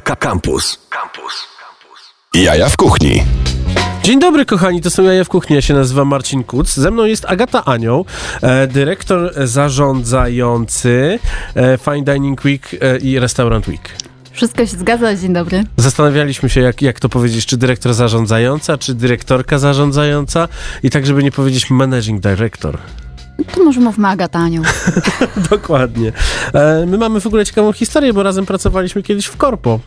Campus. Campus. Jaja w kuchni. Dzień dobry kochani, to są Jaja w Kuchni, ja się nazywam Marcin Kuc. Ze mną jest Agata Anioł, e, dyrektor zarządzający e, Fine Dining Week e, i Restaurant Week. Wszystko się zgadza, dzień dobry. Zastanawialiśmy się, jak, jak to powiedzieć, czy dyrektor zarządzająca, czy dyrektorka zarządzająca i tak, żeby nie powiedzieć managing director. To może mówmy Agata Anioł. Dokładnie. E, my mamy w ogóle ciekawą historię, bo razem pracowaliśmy kiedyś w Korpo.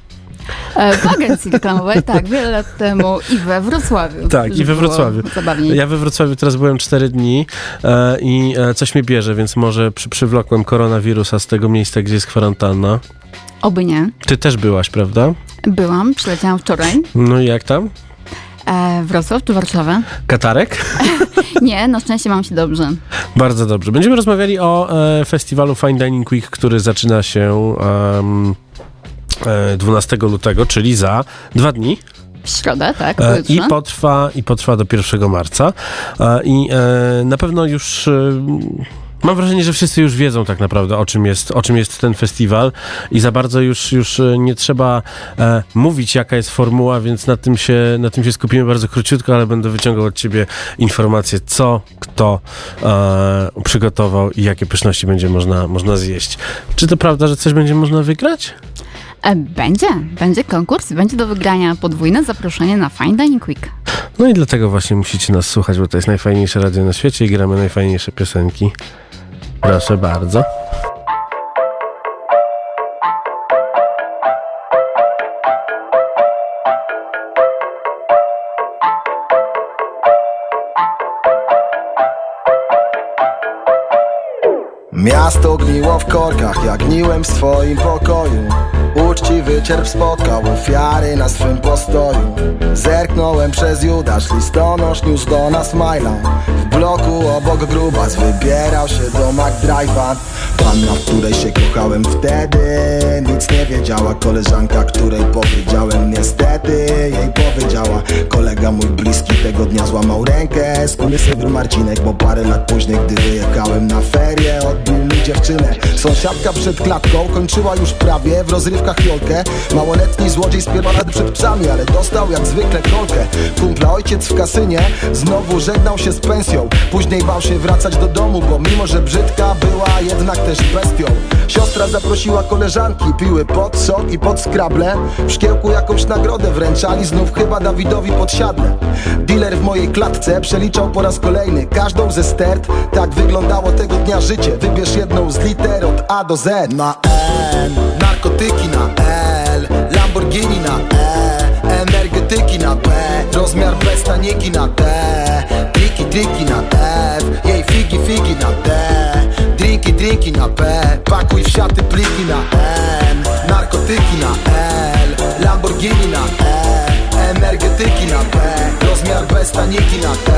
E, w agencji reklamowej, tak, wiele lat temu i we Wrocławiu. Tak, i we Wrocławiu. Zabawniej. Ja we Wrocławiu teraz byłem 4 dni e, i e, coś mnie bierze, więc może przy, przywlokłem koronawirusa z tego miejsca, gdzie jest kwarantanna. Oby nie. Ty też byłaś, prawda? Byłam, przyleciałam wczoraj. No i jak tam? E, Wrocław czy Warszawa? Katarek? Nie, na szczęście mam się dobrze. Bardzo dobrze. Będziemy rozmawiali o e, festiwalu Fine Dining Week, który zaczyna się em, e, 12 lutego, czyli za dwa dni. W środę, tak, E. I potrwa, I potrwa do 1 marca. E, I e, na pewno już. Mam wrażenie, że wszyscy już wiedzą tak naprawdę, o czym jest, o czym jest ten festiwal i za bardzo już, już e, nie trzeba e, mówić, jaka jest formuła, więc na tym, się, na tym się skupimy bardzo króciutko, ale będę wyciągał od ciebie informacje, co, kto e, przygotował i jakie pyszności będzie można, można zjeść. Czy to prawda, że coś będzie można wygrać? E, będzie, będzie konkurs, będzie do wygrania podwójne zaproszenie na Fine Dining Week. No i dlatego właśnie musicie nas słuchać, bo to jest najfajniejsze radio na świecie i gramy najfajniejsze piosenki. Proszę bardzo. Miasto gniło w korkach, jak gniłem w swoim pokoju. Uczciwy cierp spotkał ofiary na swym postoju. Zerknąłem przez Judasz, listonosz niósł do nas maila bloku obok grubas wybierał się do McDrive'a. Panna, w której się kochałem wtedy Nic nie wiedziała koleżanka, której powiedziałem niestety. Jej powiedziała kolega mój bliski tego dnia złamał rękę Skurwysyn Marcinek, bo parę lat później gdy wyjechałem na ferie Odbił dziewczynę. Sąsiadka przed klatką kończyła już prawie w rozrywkach jolkę. Małoletni złodziej spierdolał przed psami, ale dostał jak zwykle kolkę. Kumpla ojciec w kasynie znowu żegnał się z pensją. Później bał się wracać do domu, bo mimo że brzydka była jednak też bestią. Siostra zaprosiła koleżanki, piły pod sok i pod skrable. W szkiełku jakąś nagrodę wręczali, znów chyba Dawidowi podsiadle. Dealer w mojej klatce przeliczał po raz kolejny każdą ze stert. Tak wyglądało tego dnia życie, wybierz jedną z liter od A do Z. Na N, narkotyki na L, Lamborghini na E Energetyki na B, rozmiar bez taniki na T Triki, triki na F, jej figi, figi na D Drinki, drinki na P, pakuj w siaty pliki na N Narkotyki na L, Lamborghini na E Energetyki na B, rozmiar bez taniki na T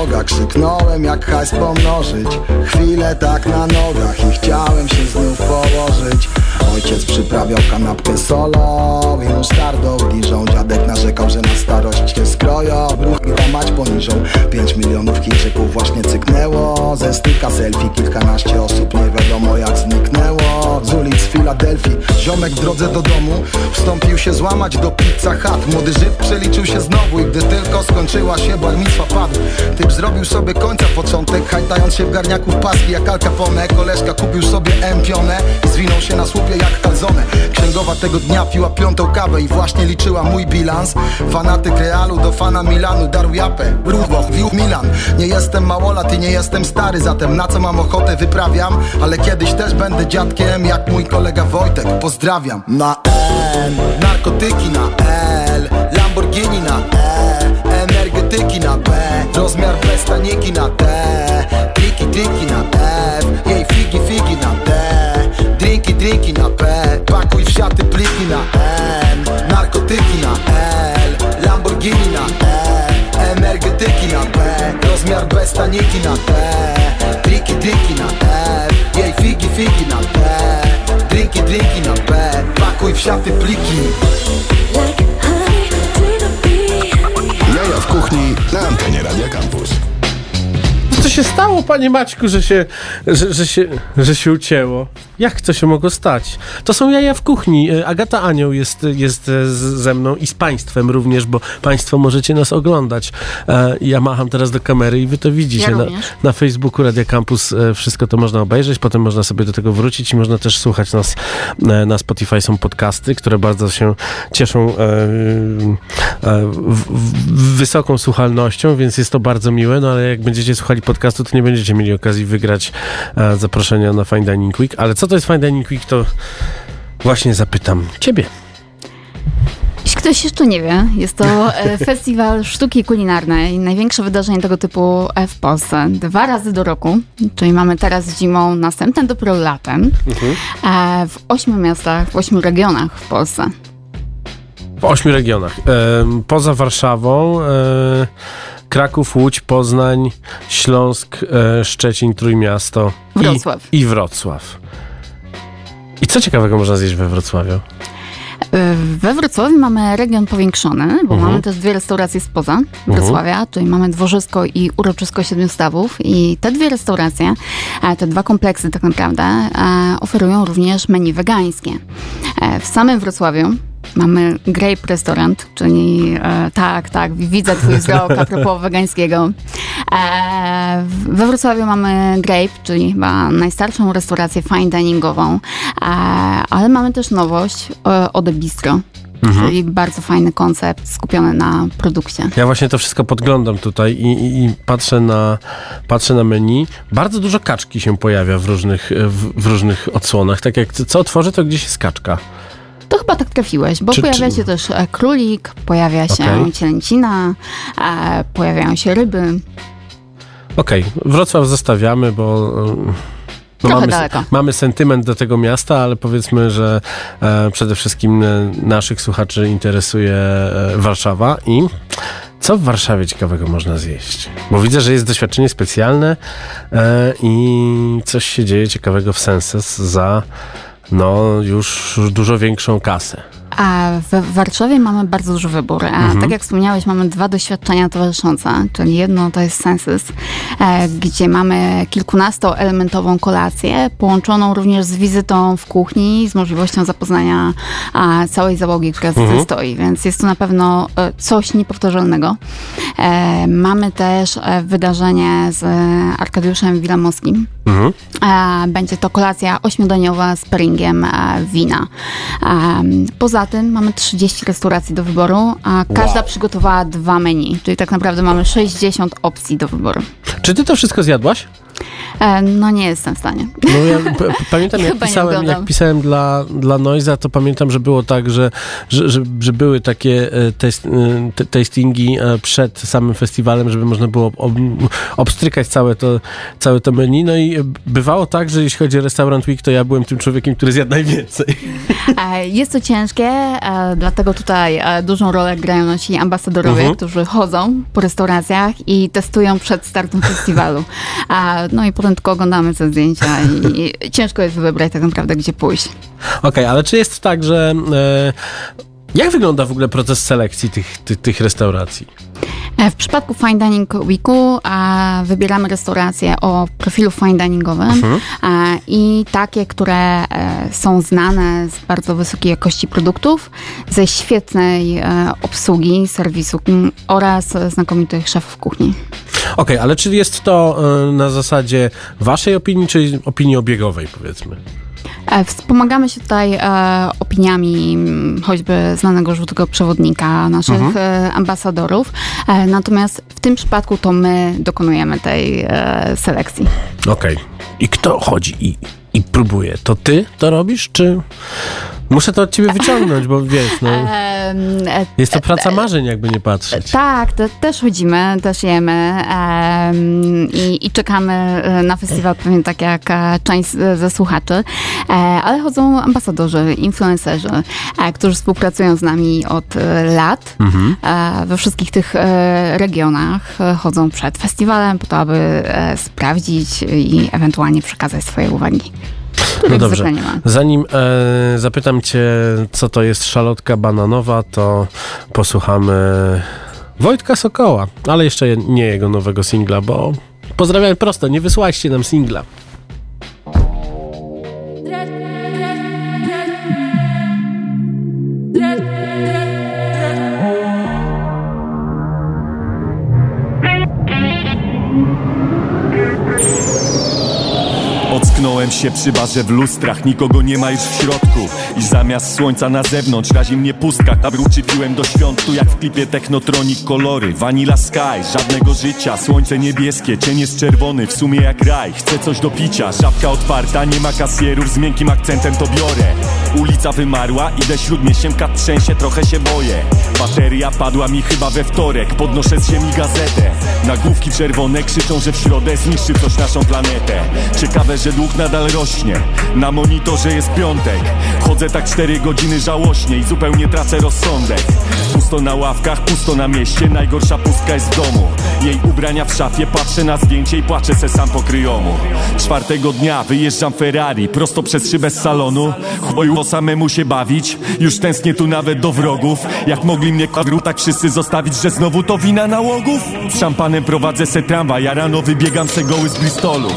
Boga krzyknąłem jak hajs pomnożyć. Chwilę tak na nogach i chciałem się znów położyć Ojciec przyprawiał kanapkę solo i musztardą Liżą dziadek narzekał, że na starość się skroją. Ruch i mać poniżą. Pięć milionów Chińczyków właśnie cyknęło. Ze styka selfie kilkanaście osób nie wiadomo jak zniknęło. Z ulic Filadelfii Ziomek w drodze do domu. Wstąpił się złamać do pizza chat. Młody Żyd przeliczył się znowu I gdy tylko skończyła się bar padł. Typ zrobił sobie końca początek Hajtając się w garniaku w paski jak Al Capone. Koleżka kupił sobie M-pionę I zwinął się na jak kalzone Księgowa tego dnia piła piątą kawę I właśnie liczyła mój bilans. Fanatyk Realu do fana Milanu Darł japę, ruch, wił Milan Nie jestem małolat i nie jestem stary Zatem na co mam ochotę wyprawiam? Ale kiedyś też będę dziadkiem Jak mój kolega Wojtek, pozdrawiam. Na N, narkotyki na L Lamborghini na E Energetyki na B Rozmiar bez na T Triki, triki na F na M Narkotyki na L Lamborghini na E Energetyki na B Rozmiar bez taniki na T Triki diki na F Jej figi figi na P Drinki drinki na B Pakuj w siaty pliki. Jaja w kuchni na antenie Radia Campus. Co się stało, panie Maćku, że się, że, że, się, że się ucięło? Jak to się mogło stać? To są jaja w kuchni. E, Agata Anioł jest, jest e, ze mną i z państwem również, bo państwo możecie nas oglądać. E, Ja macham teraz do kamery i wy to widzicie. Ja na, na Facebooku Radia Campus wszystko to można obejrzeć, potem można sobie do tego wrócić i można też słuchać nas na Spotify. Są podcasty, które bardzo się cieszą wysoką słuchalnością, więc jest to bardzo miłe, no ale jak będziecie słuchali podcastu, to nie będziecie mieli okazji wygrać zaproszenia na Fine Dining Week. Ale co to jest Fine Dining Week, to właśnie zapytam ciebie. Jeśli ktoś jeszcze nie wie, jest to e, festiwal sztuki kulinarnej, największe wydarzenie tego typu e, w Polsce. Dwa razy do roku, czyli mamy teraz zimą, następne dopiero latem, e, w ośmiu miastach, w ośmiu regionach w Polsce. W ośmiu regionach. Em, poza Warszawą e, Kraków, Łódź, Poznań, Śląsk, e, Szczecin, Trójmiasto i- Wrocław. I, Wrocław. I co ciekawego można zjeść we Wrocławiu? We Wrocławiu mamy region powiększony, bo Mhm. mamy też dwie restauracje spoza Wrocławia, czyli mamy Dworzysko i Uroczysko Siedmiu Stawów i te dwie restauracje, e, te dwa kompleksy tak naprawdę e, oferują również menu wegańskie. E, W samym Wrocławiu Mamy Grape Restaurant, czyli e, tak, tak, widzę twój wzrok a propos wegańskiego. E, we Wrocławiu mamy Grape, czyli chyba najstarszą restaurację fine diningową, e, ale mamy też nowość e, Ode Bistro, czyli bardzo fajny koncept skupiony na produkcie. Ja właśnie to wszystko podglądam tutaj i, i, i patrzę, na, patrzę na menu. Bardzo dużo kaczki się pojawia w różnych, w, w różnych odsłonach. Tak jak co otworzę, to gdzieś jest kaczka. To chyba tak trafiłeś, bo Czy- pojawia czy- się też e, królik, pojawia się Okej. cielęcina, e, pojawiają się ryby. Okej, Wrocław zostawiamy, bo... No mamy, daleko. mamy sentyment do tego miasta, ale powiedzmy, że e, przede wszystkim naszych słuchaczy interesuje e, Warszawa i co w Warszawie ciekawego można zjeść? Bo widzę, że jest doświadczenie specjalne e, i coś się dzieje ciekawego w Senses za no już dużo większą kasę. W Warszawie mamy bardzo duży wybór. A Tak jak wspomniałeś, mamy dwa doświadczenia towarzyszące, czyli jedno to jest Sensus, e, gdzie mamy kilkunastoelementową kolację, połączoną również z wizytą w kuchni, z możliwością zapoznania całej załogi, która tym stoi, więc jest to na pewno e, coś niepowtarzalnego. E, Mamy też wydarzenie z Arkadiuszem Wilamowskim, Mhm. Będzie to kolacja ośmiodaniowa z paringiem e, wina. Poza tym mamy 30 restauracji do wyboru, a każda przygotowała dwa menu, czyli tak naprawdę mamy 60 opcji do wyboru. Czy ty to wszystko zjadłaś? E, No nie jestem w stanie. No ja pamiętam, jak pisałem, jak pisałem dla, dla Noiza, to pamiętam, że było tak, że, że, że, że były takie e, test, e, te- tastingi przed samym festiwalem, żeby można było ob, obstrykać całe to, całe to menu. No i bywało tak, że jeśli chodzi o Restaurant Week, to ja byłem tym człowiekiem, który zjadł najwięcej. Jest to ciężkie, dlatego tutaj dużą rolę grają nasi ambasadorowie, Mhm. którzy chodzą po restauracjach i testują przed startem festiwalu. No i potem tylko oglądamy te zdjęcia i i ciężko jest wybrać tak naprawdę, gdzie pójść. Okej, ale czy jest tak, że... E, jak wygląda w ogóle proces selekcji tych, tych, tych restauracji? E, W przypadku Fine Dining Weeku a, wybieramy restauracje o profilu fine diningowym a, i takie, które e, są znane z bardzo wysokiej jakości produktów, ze świetnej e, obsługi, serwisu m, oraz znakomitych szefów kuchni. Okej, ale czy jest to e, na zasadzie waszej opinii, czy opinii obiegowej, powiedzmy? E, Wspomagamy się tutaj e, opiniami choćby znanego żółtego przewodnika, naszych e, ambasadorów, e, natomiast w tym przypadku to my dokonujemy tej e, selekcji. Okej. I kto chodzi i, i próbuje? To ty to robisz, czy Muszę to od ciebie wyciągnąć, bo wiesz, no, e, jest to praca marzeń, jakby nie patrzeć. Tak, te, też chodzimy, też jemy em, i, i czekamy e, na festiwal pewnie tak jak e, część ze słuchaczy, e, ale chodzą ambasadorzy, influencerzy, e, którzy współpracują z nami od e, lat e, we wszystkich tych e, regionach. E, Chodzą przed festiwalem po to, aby e, sprawdzić i ewentualnie przekazać swoje uwagi. Których No dobrze. Zanim e, zapytam cię, co to jest szalotka bananowa, to posłuchamy Wojtka Sokoła, ale jeszcze nie jego nowego singla, bo pozdrawiam prosto, nie wysłaście nam singla. Się przy barze w lustrach, nikogo nie ma już w środku. I zamiast słońca na zewnątrz razi mnie pustka. A wróciłem do świąt tu jak w klipie Technotronic kolory. Vanilla sky, żadnego życia, słońce niebieskie Cień jest czerwony, w sumie jak raj. Chcę coś do picia, żabka otwarta, nie ma kasjerów Z miękkim akcentem to biorę. Ulica wymarła, idę śródmieściem, kat trzęsie, trochę się boję. Bateria padła mi chyba we wtorek, podnoszę z ziemi gazetę. Nagłówki czerwone krzyczą, że w środę zniszczy coś naszą planetę. Ciekawe, że dług nadal rośnie. Na monitorze jest piątek. Chodzę tak cztery godziny żałośnie i zupełnie tracę rozsądek. Pusto na ławkach, pusto na mieście Najgorsza pustka jest w domu. Jej ubrania w szafie, patrzę na zdjęcie i płaczę se sam po kryjomu. Czwartego dnia wyjeżdżam Ferrari Prosto przez szybę z salonu. Chwoju samemu się bawić Już tęsknię tu nawet do wrogów. Jak mogli mnie kwadru tak wszyscy zostawić Że znowu to wina nałogów? Z szampanem prowadzę se tramwaj Ja rano wybiegam se goły z Bristolu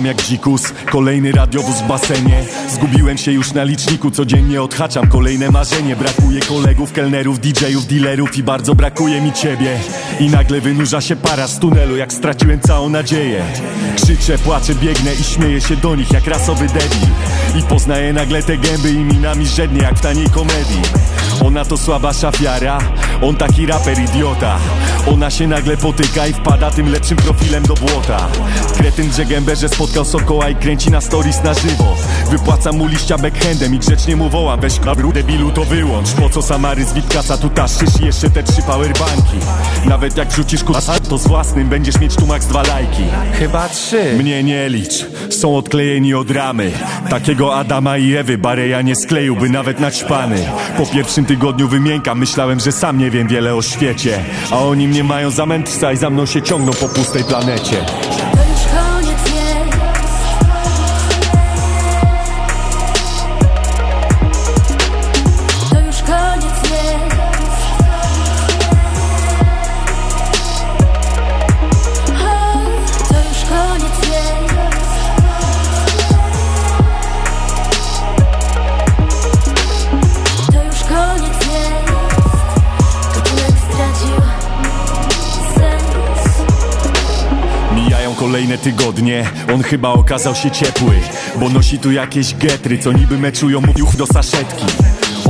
jak dzikus. Kolejny radiowóz w basenie. Zgubiłem się już na liczniku Codziennie odhaczam kolejne marzenie. Brakuje kolegów, kelnerów, DJ-ów, dealerów I bardzo brakuje mi ciebie. I nagle wynurza się para z tunelu Jak straciłem całą nadzieję. Krzyczę, płaczę, biegnę i śmieję się do nich Jak rasowy debil. I poznaję nagle te gęby i minami żednie Jak w taniej komedii Ona to słaba szafiara On taki raper idiota. Ona się nagle potyka i wpada tym lepszym profilem do błota. Kretyn drze gębę, że spotkał Sokoła i kręci na stories na żywo. Wypłacam mu liścia backhandem i grzecznie mu wołam Weź kabru debilu to wyłącz. Po co Samary z Witkasa tu taszysz i jeszcze te trzy powerbanki? Nawet jak wrzucisz kusa to z własnym będziesz mieć tu max dwa lajki. Chyba trzy. mnie nie licz, są odklejeni od ramy. Takiego Adama i Ewy Bareja nie skleiłby nawet naćpany Po pierwszym tygodniu wymiękam, myślałem, że sam nie wiem wiele o świecie. A oni mnie mają za mędrca i za mną się ciągną po pustej planecie kolejne tygodnie, on chyba okazał się ciepły Bo nosi tu jakieś getry, co niby meczują mu do saszetki.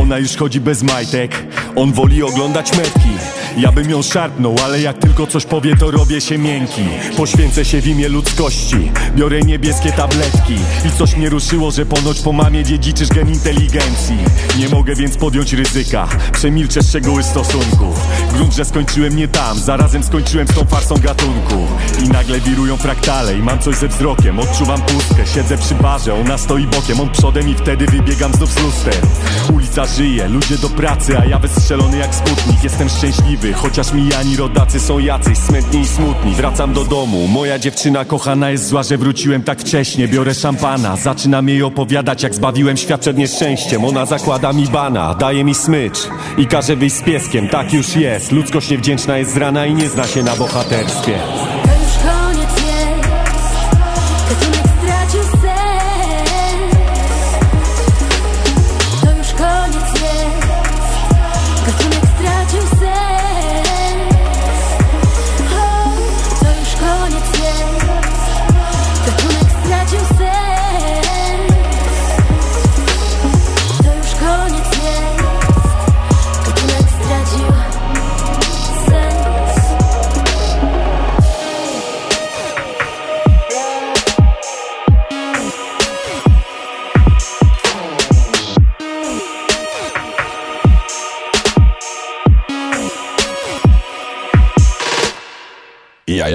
Ona już chodzi bez majtek, on woli oglądać metki ja bym ją szarpnął, ale jak tylko coś powie, to robię się miękki. Poświęcę się w imię ludzkości. Biorę niebieskie tabletki. I coś mnie ruszyło, że ponoć po mamie dziedziczysz gen inteligencji. Nie mogę więc podjąć ryzyka. Przemilczę szczegóły stosunku Grunt, że skończyłem nie tam. Zarazem skończyłem z tą farsą gatunku. I nagle wirują fraktale I mam coś ze wzrokiem. Odczuwam pustkę, siedzę przy barze. Ona stoi bokiem, on przodem i wtedy wybiegam znów z lustrem. Ulica żyje, ludzie do pracy A ja wystrzelony jak sputnik. Jestem szczęśliwy, chociaż mijani rodacy są jacyś smętni i smutni. Wracam do domu, moja dziewczyna kochana jest zła, że wróciłem tak wcześnie. Biorę szampana, zaczynam jej opowiadać jak zbawiłem świat przed nieszczęściem. Ona zakłada mi bana, daje mi smycz i każe wyjść z pieskiem. Tak już jest, ludzkość niewdzięczna jest rana i nie zna się na bohaterstwie To już koniec jest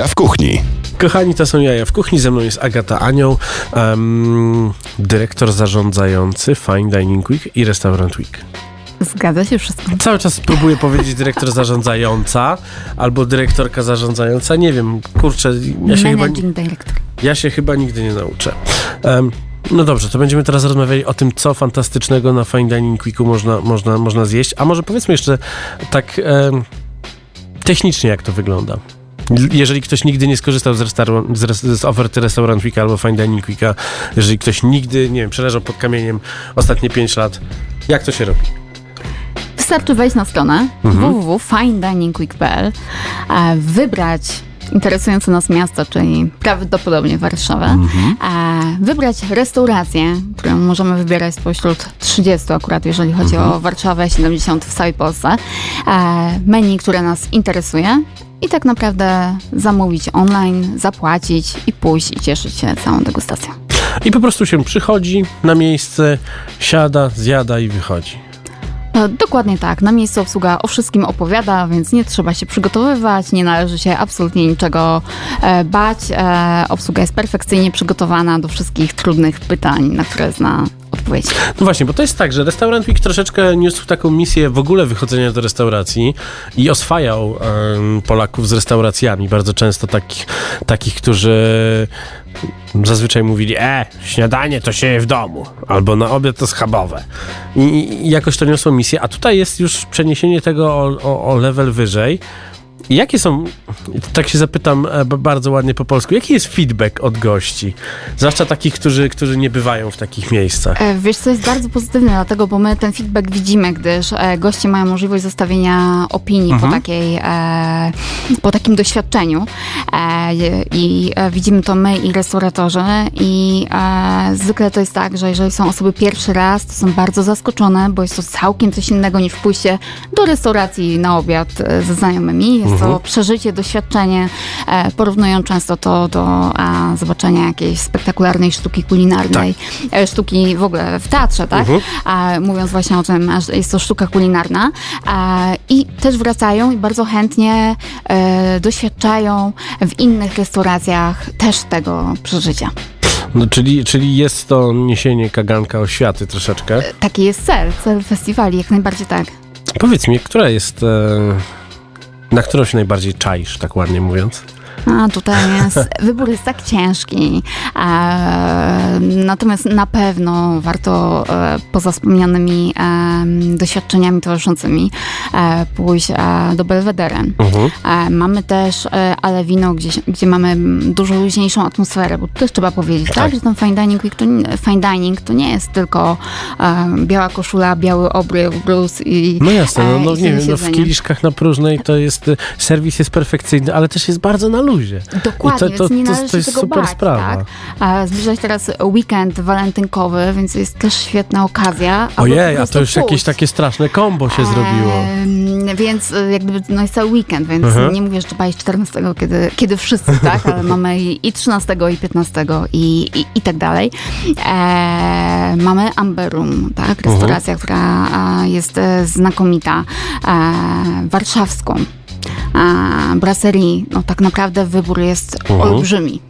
Jaja w kuchni. Kochani, to są jaja w kuchni. Ze mną jest Agata Anioł, em, dyrektor zarządzający Fine Dining Week i Restaurant Week. Zgadza się wszystko. Cały czas próbuję powiedzieć dyrektor zarządzająca albo dyrektorka zarządzająca. Nie wiem, kurczę, ja się, chyba, Director. ja się chyba nigdy nie nauczę. Em, no dobrze, to będziemy teraz rozmawiali o tym, co fantastycznego na Fine Dining Weeku można, można, można zjeść. A może powiedzmy jeszcze tak em, technicznie, jak to wygląda. Jeżeli ktoś nigdy nie skorzystał z, restaur- z, res- z oferty Restaurant Weeka albo Fine Dining Weeka, jeżeli ktoś nigdy, nie wiem, przeleżał pod kamieniem ostatnie 5 lat, jak to się robi? Wystarczy wejść na stronę www.finediningweek.pl, e, wybrać interesujące nas miasto, czyli prawdopodobnie Warszawę, e, wybrać restaurację, którą możemy wybierać spośród 30 akurat, jeżeli chodzi o Warszawę, 70 w całej Polsce, e, menu, które nas interesuje i tak naprawdę zamówić online, zapłacić i pójść i cieszyć się całą degustacją. I po prostu się przychodzi na miejsce, siada, zjada i wychodzi. E, Dokładnie tak. Na miejscu obsługa o wszystkim opowiada, więc nie trzeba się przygotowywać, nie należy się absolutnie niczego e, bać. E, obsługa jest perfekcyjnie przygotowana do wszystkich trudnych pytań, na które zna odpowiedź. No właśnie, bo to jest tak, że Restaurant Week troszeczkę niósł taką misję w ogóle wychodzenia do restauracji i oswajał em, Polaków z restauracjami. Bardzo często takich, takich którzy zazwyczaj mówili, e, śniadanie to się je w domu, albo na obiad to schabowe. I, I jakoś to niosło misję, a tutaj jest już przeniesienie tego o, o, o level wyżej. Jakie są, tak się zapytam e, bardzo ładnie po polsku, jaki jest feedback od gości? Zwłaszcza takich, którzy, którzy nie bywają w takich miejscach. E, Wiesz, co jest bardzo pozytywne, dlatego, bo my ten feedback widzimy, gdyż e, goście mają możliwość zostawienia opinii po, takiej, po takim doświadczeniu i widzimy to my i restauratorzy i zwykle to jest tak, że jeżeli są osoby pierwszy raz, to są bardzo zaskoczone, bo jest to całkiem coś innego niż pójście do restauracji na obiad ze znajomymi. Jest to przeżycie, doświadczenie, e, porównują często to do e, zobaczenia jakiejś spektakularnej sztuki kulinarnej, e, sztuki w ogóle w teatrze, tak? A, mówiąc właśnie o tym, że jest to sztuka kulinarna. A, I też wracają i bardzo chętnie e, doświadczają w innych restauracjach też tego przeżycia. No, czyli, czyli jest to niesienie kaganka oświaty troszeczkę. Taki jest cel, cel festiwali, jak najbardziej tak. Powiedz mi, która jest, e, na którą się najbardziej czaisz, tak ładnie mówiąc? A tutaj jest, wybór jest tak ciężki. E, natomiast na pewno warto e, poza wspomnianymi e, doświadczeniami towarzyszącymi e, pójść e, do Belvedere. Mhm. Mamy też e, Ale Wino, gdzie, gdzie mamy dużo luźniejszą atmosferę, bo to też trzeba powiedzieć, tak, Tak. że ten fine dining, to, fine dining to nie jest tylko e, biała koszula, biały obryw, brus i No jasne, no, no nie wiem, no w kieliszkach na próżnej to jest, serwis jest perfekcyjny, ale też jest bardzo na luzie. Dokładnie, I to, to, więc nie to, należy to jest tego super bać, sprawa. Tak? Zbliża się teraz weekend walentynkowy, więc jest też świetna okazja. Ojej, a to już jakieś pójść. takie straszne kombo się zrobiło. Więc y, jakby no jest cały weekend, więc Mhm. nie mówię, że trzeba iść 14, kiedy, kiedy wszyscy, tak? Ale mamy i, i 13, i 15, i, i, i tak dalej. E, mamy Amber Room, tak? Mhm. Restauracja, która e, jest e, znakomita. E, warszawską. E, brasserie, no tak naprawdę wybór jest Mhm. olbrzymi.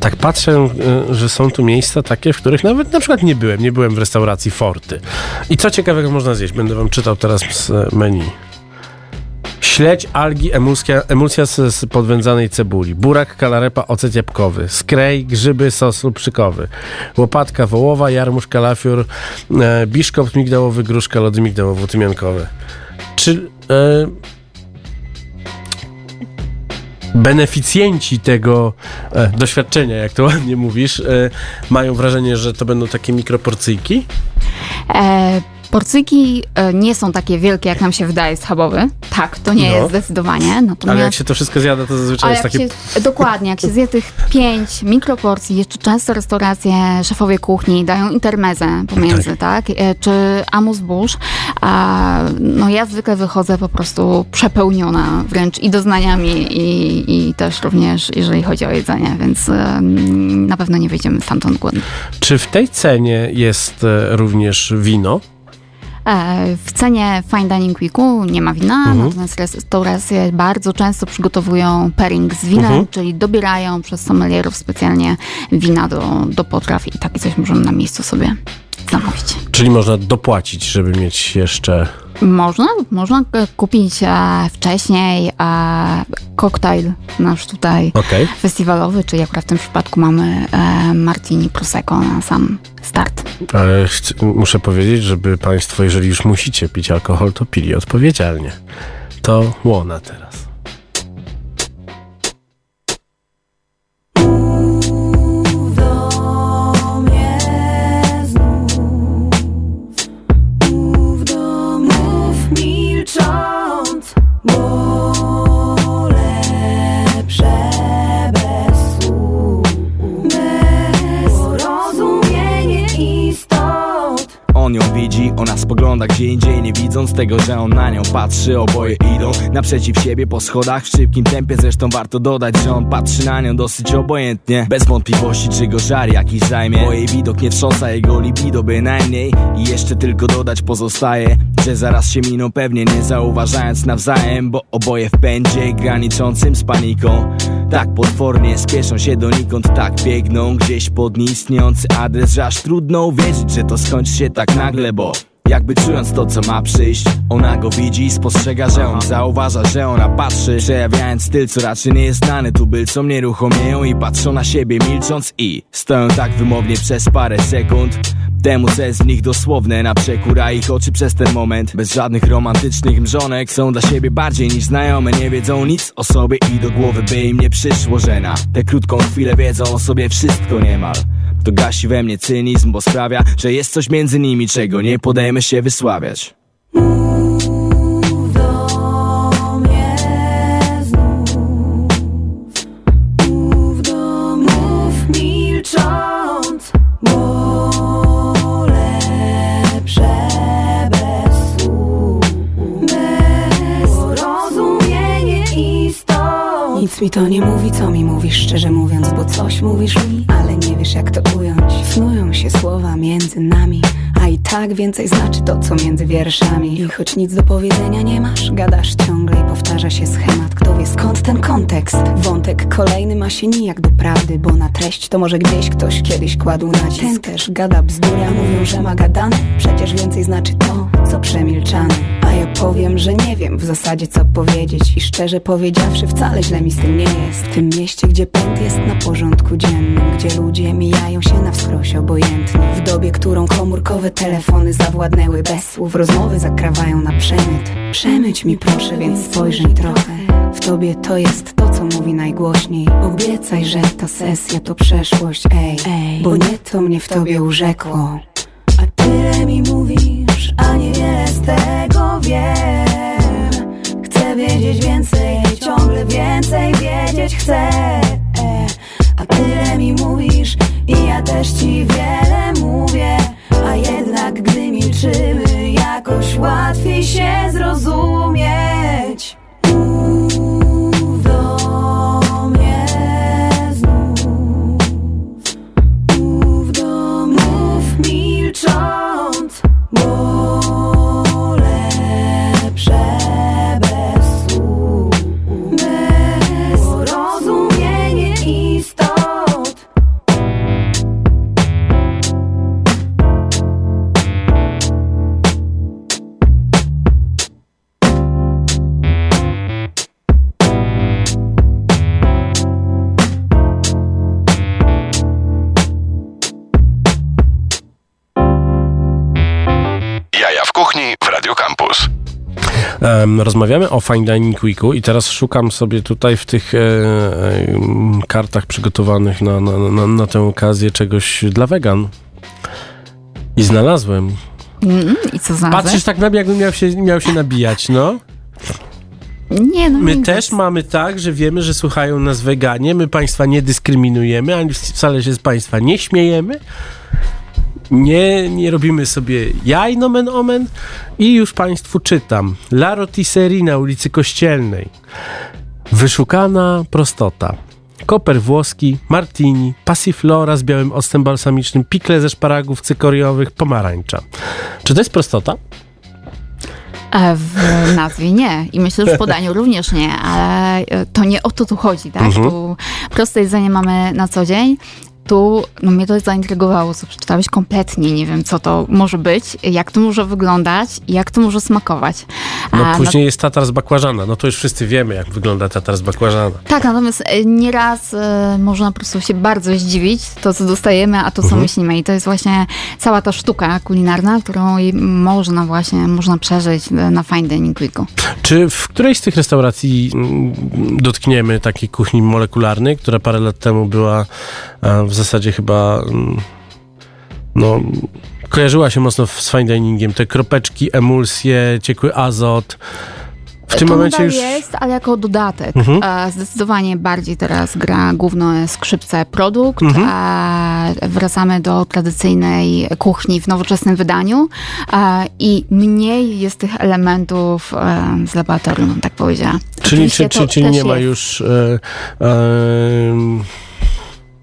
Tak patrzę, y, że są tu miejsca takie, w których nawet na przykład nie byłem. Nie byłem w restauracji Forty. I co ciekawego można zjeść? Będę wam czytał teraz z e, menu. Śledź, algi, emulsja, emulsja z, z podwędzanej cebuli, burak, kalarepa, ocet jabłkowy, skrej, grzyby, sos lubczykowy, łopatka wołowa, jarmuż, kalafior, e, biszkopt migdałowy, gruszka, lody migdałowo-tymiankowe. Czy e, beneficjenci tego e, doświadczenia, jak to ładnie mówisz, e, mają wrażenie, że to będą takie mikroporcyjki? E, porcyjki e, nie są takie wielkie, jak nam się wydaje, schabowy. Tak, to nie No. jest zdecydowanie. Ale Natomiast jak się to wszystko zjada, to zazwyczaj Ale jest takie... się, dokładnie, jak się zje tych pięć mikroporcji, jeszcze często restauracje, szefowie kuchni dają intermezę pomiędzy, tak? E, Czy amus bush. A, no ja zwykle wychodzę po prostu przepełniona wręcz i doznaniami i, i też również jeżeli chodzi o jedzenie, więc na pewno nie wyjdziemy stamtąd głodni. Czy w tej cenie jest e, również wino? E, W cenie Fine Dining Weeku nie ma wina, Mhm. natomiast restauracje bardzo często przygotowują pairing z winem, Mhm. czyli dobierają przez sommelierów specjalnie wina do, do potraw i takie coś możemy na miejscu sobie zamówić. Czyli można dopłacić, żeby mieć jeszcze... Można, można kupić e, wcześniej e, koktajl nasz tutaj Okej. festiwalowy, czyli akurat w tym przypadku mamy e, Martini Prosecco na sam start. Ale muszę powiedzieć, żeby Państwo, jeżeli już musicie pić alkohol, to pili odpowiedzialnie. To łona teraz. Spogląda gdzie indziej Nie widząc tego, że on na nią patrzy. Oboje idą naprzeciw siebie po schodach W szybkim tempie. Zresztą warto dodać Że on patrzy na nią dosyć obojętnie. Bez wątpliwości, czy go żar jakiś zajmie. Bo jej widok nie wstrząsa jego libido bynajmniej. I jeszcze tylko dodać pozostaje Że zaraz się miną pewnie nie zauważając nawzajem Bo oboje w pędzie graniczącym z paniką. Tak potwornie spieszą się donikąd Tak biegną gdzieś pod nieistniejący adres Że aż trudno uwierzyć, że to skończy się tak nagle, bo jakby czując to, co ma przyjść Ona go widzi i spostrzega, że on zauważa, że ona patrzy. Przejawiając styl, co raczej nie jest znany. Tubylcom nieruchomieją i patrzą na siebie milcząc I stoją tak wymownie przez parę sekund. Temu jest w nich dosłowne na przekór A ich oczy przez ten moment. Bez żadnych romantycznych mrzonek Są dla siebie bardziej niż znajome. Nie wiedzą nic o sobie i do głowy by im nie przyszło, że na tę krótką chwilę wiedzą o sobie wszystko niemal to gasi we mnie cynizm, bo sprawia, że jest coś między nimi, czego nie podejmę się wysławiać. Nic mi to nie mówi, co mi mówisz, szczerze mówiąc, bo coś mówisz mi, ale nie wiesz jak to ująć. Snują się słowa między nami, a i tak więcej znaczy to, co między wierszami. I choć nic do powiedzenia nie masz, gadasz ciągle i powtarza się schemat. Kto wie skąd ten kontekst? Wątek kolejny ma się nijak do prawdy, bo na treść to może gdzieś ktoś kiedyś kładł nacisk. Ten też gada bzdura, mówią, że ma gadane, przecież więcej znaczy to, co przemilczane. A ja powiem, że nie wiem w zasadzie co powiedzieć I szczerze powiedziawszy wcale źle mi z tym nie jest. W tym mieście, gdzie pęd jest na porządku dziennym Gdzie ludzie mijają się na wskroś obojętnie. W dobie, którą komórkowe telefony zawładnęły Bez słów rozmowy zakrawają na przemyt. Przemyć mi proszę, więc spojrzyj trochę. W tobie to jest to, co mówi najgłośniej. Obiecaj, że ta sesja to przeszłość, ej, ej. Bo nie to mnie w tobie urzekło A tyle wiedzieć chcę A tyle mi mówisz i ja też ci wiele mówię. A jednak gdy milczymy, jakoś łatwiej się zrozumieć Rozmawiamy o Fine Dining Weeku i teraz szukam sobie tutaj w tych e, e, m, kartach przygotowanych na, na, na, na tę okazję czegoś dla wegan. I znalazłem. Mm, I co znalazłeś? Patrzysz tak na mnie, jakbym miał się, miał się nabijać, no. Nie, no My nic. też mamy tak, że wiemy, że słuchają nas weganie, my państwa nie dyskryminujemy, ani wcale się z państwa nie śmiejemy. Nie, nie robimy sobie jaj, nomen omen. I już państwu czytam. La Rotisserie na ulicy Kościelnej. Wyszukana prostota. Koper włoski, martini, passiflora z białym octem balsamicznym, pikle ze szparagów cykoriowych, pomarańcza. Czy to jest prostota? E, W nazwie nie i myślę, że w podaniu również nie, ale e, to nie o to tu chodzi, tak? Mhm. Tu proste jedzenie mamy na co dzień. Tu no mnie to zaintrygowało, co przeczytałeś kompletnie. Nie wiem, co to może być, jak to może wyglądać i jak to może smakować. No A, później jest tatar z bakłażana. No to już wszyscy wiemy, jak wygląda tatar z bakłażana. Tak, natomiast e, nieraz e, można po prostu się bardzo zdziwić to, co dostajemy, a to, co myślimy. I to jest właśnie cała ta sztuka kulinarna, którą można właśnie, można przeżyć e, na Fine Dining Weeku. Czy w którejś z tych restauracji mm, dotkniemy takiej kuchni molekularnej, która parę lat temu była w zasadzie chyba mm, no, kojarzyła się mocno z fine diningiem. Te kropeczki, emulsje, ciekły azot. W tym to momencie już... jest, ale jako dodatek. Mhm. E, Zdecydowanie bardziej teraz gra główne skrzypce produkt. Mhm. E, Wracamy do tradycyjnej kuchni w nowoczesnym wydaniu e, i mniej jest tych elementów z laboratorium, tak powiedziała. Czyli, Oczywiście czy, czy, czyli nie ma jest. już e, e,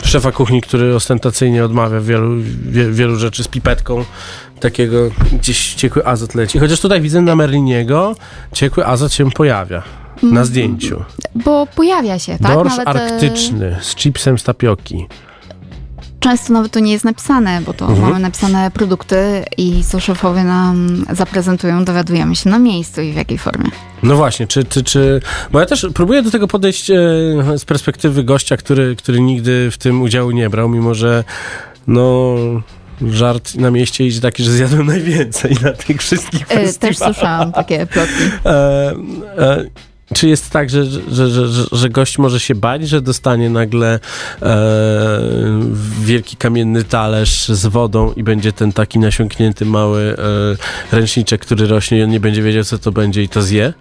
szefa kuchni, który ostentacyjnie odmawia wielu, wie, wielu rzeczy z pipetką takiego gdzieś ciekły azot leci. Chociaż tutaj widzę na Merliniego ciekły azot się pojawia na zdjęciu. Bo pojawia się, tak? Dorsz Nawet, e, arktyczny z chipsem z tapioki. Często nawet to nie jest napisane, bo to Mhm. mamy napisane produkty i co szefowie nam zaprezentują, dowiadujemy się na miejscu i w jakiej formie. No właśnie, czy, czy, czy... Bo ja też próbuję do tego podejść e, z perspektywy gościa, który, który nigdy w tym udziału nie brał, mimo że no... Żart na mieście idzie taki, że zjadłem najwięcej na tych wszystkich E, Też festiwalach. słyszałam takie plotki. E, e, czy jest tak, że, że, że, że, gość może się bać, że dostanie nagle e, wielki kamienny talerz z wodą i będzie ten taki nasiąknięty mały e, ręczniczek, który rośnie i on nie będzie wiedział, co to będzie i to zje?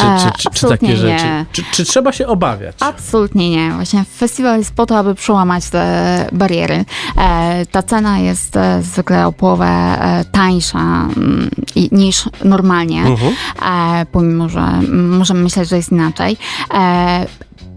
Czy, E, czy, czy, takie rzeczy? nie. Czy, czy trzeba się obawiać? Absolutnie nie. Właśnie festiwal jest po to, aby przełamać te bariery. E, ta cena jest e, zwykle o połowę tańsza mm, niż normalnie, e, pomimo, że możemy myśleć, że jest inaczej.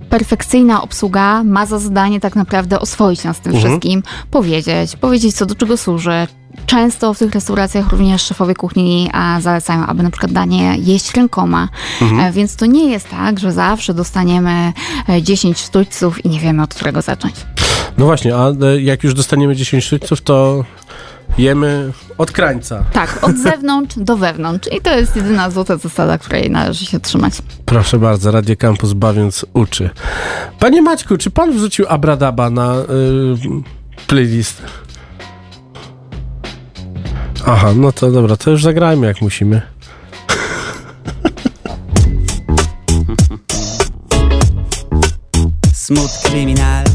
Perfekcyjna obsługa ma za zadanie tak naprawdę oswoić nas z tym Mhm. wszystkim, powiedzieć, powiedzieć co do czego służy. Często w tych restauracjach również szefowie kuchni a, zalecają, aby na przykład danie jeść rękoma, e, więc to nie jest tak, że zawsze dostaniemy e, 10 sztućców i nie wiemy od którego zacząć. No właśnie, a e, jak już dostaniemy 10 sztućców, to jemy od krańca. Tak, od zewnątrz do wewnątrz i to jest jedyna złota zasada, której należy się trzymać. Proszę bardzo, Radio Campus bawiąc uczy. Panie Maćku, czy pan wrzucił Abradaba na y, playlist? Aha, no to dobra, to już zagrajmy jak musimy. Smut kryminal.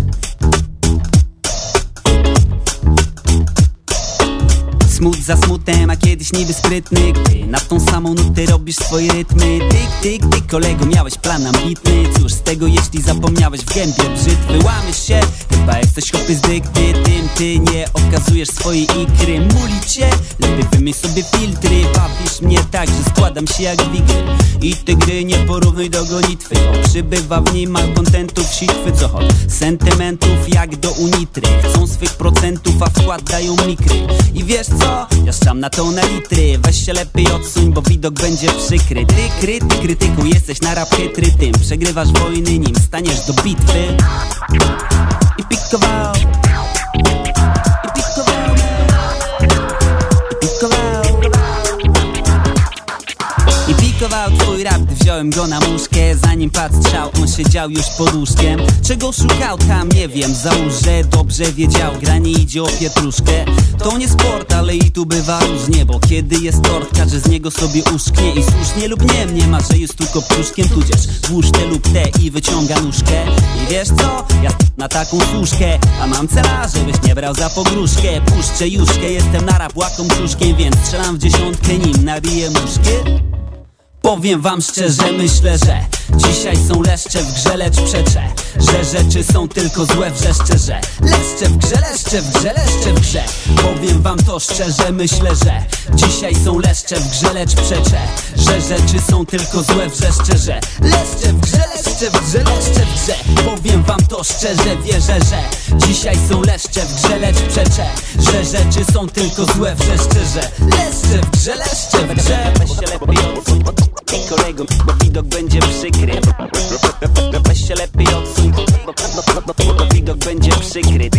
Smut za smutem, a kiedyś niby sprytny. Gdy na tą samą nutę robisz swoje rytmy. Tyk, tyk, ty kolego, miałeś plan ambitny. Cóż z tego, jeśli zapomniałeś w gębie brzytwy Łamiesz się, chyba jesteś chłopy z dykty Tym ty nie okazujesz swojej ikry. Muli cię, lepiej wymyśl sobie filtry. Bawisz mnie tak, że składam się jak wigry. I ty gry nie porównuj do gonitwy Bo przybywa w niej malkontentów sitwy Co choć sentymentów jak do unitry. Chcą swych procentów, a wkładają mikry. I wiesz co? Ja szczam na to na litry. Weź się lepiej odsuń, bo widok będzie przykry. Ty kryty, krytyku, jesteś na rap chytry Tym przegrywasz wojny, nim staniesz do bitwy I pikował I wziąłem go na muszkę Zanim patrzał, on siedział już pod łóżkiem. Czego szukał tam, nie wiem, załóż, że dobrze wiedział. Granie idzie o pietruszkę. To nie sport, ale i tu bywa różnie Bo kiedy jest tort, każdy z niego sobie uszknie I słusznie lub nie, nie ma, że jest tu kopciuszkiem Tudzież włóż te lub te i wyciąga nóżkę. I wiesz co? Ja na taką służkę A mam cela, żebyś nie brał za pogróżkę. Puszczę juszkę, jestem na rap łaką brzuszkiem Więc strzelam w dziesiątkę, nim nabiję muszkę Powiem wam szczerze, myślę, że Dzisiaj są leszcze w grze, lecz przeczę Że rzeczy są tylko złe, wrzeszczę, że Leszcze w grze, leszcze w grze, leszcze w grze. Powiem wam to szczerze, myślę, że Dzisiaj są leszcze w grze, lecz przeczę Że rzeczy są tylko złe, wrzeszczę, że Leszcze w grze, leszcze w grze, leszcze w grze. Powiem wam to szczerze, wierzę, że Dzisiaj są leszcze w grze, lecz przeczę Że rzeczy są tylko złe, wrzeszczę, że Leszcze w grze, leszcze w grze Weź kolego, bo widok będzie przykry. Weź się lepiej odsuń, bo widok będzie przykry.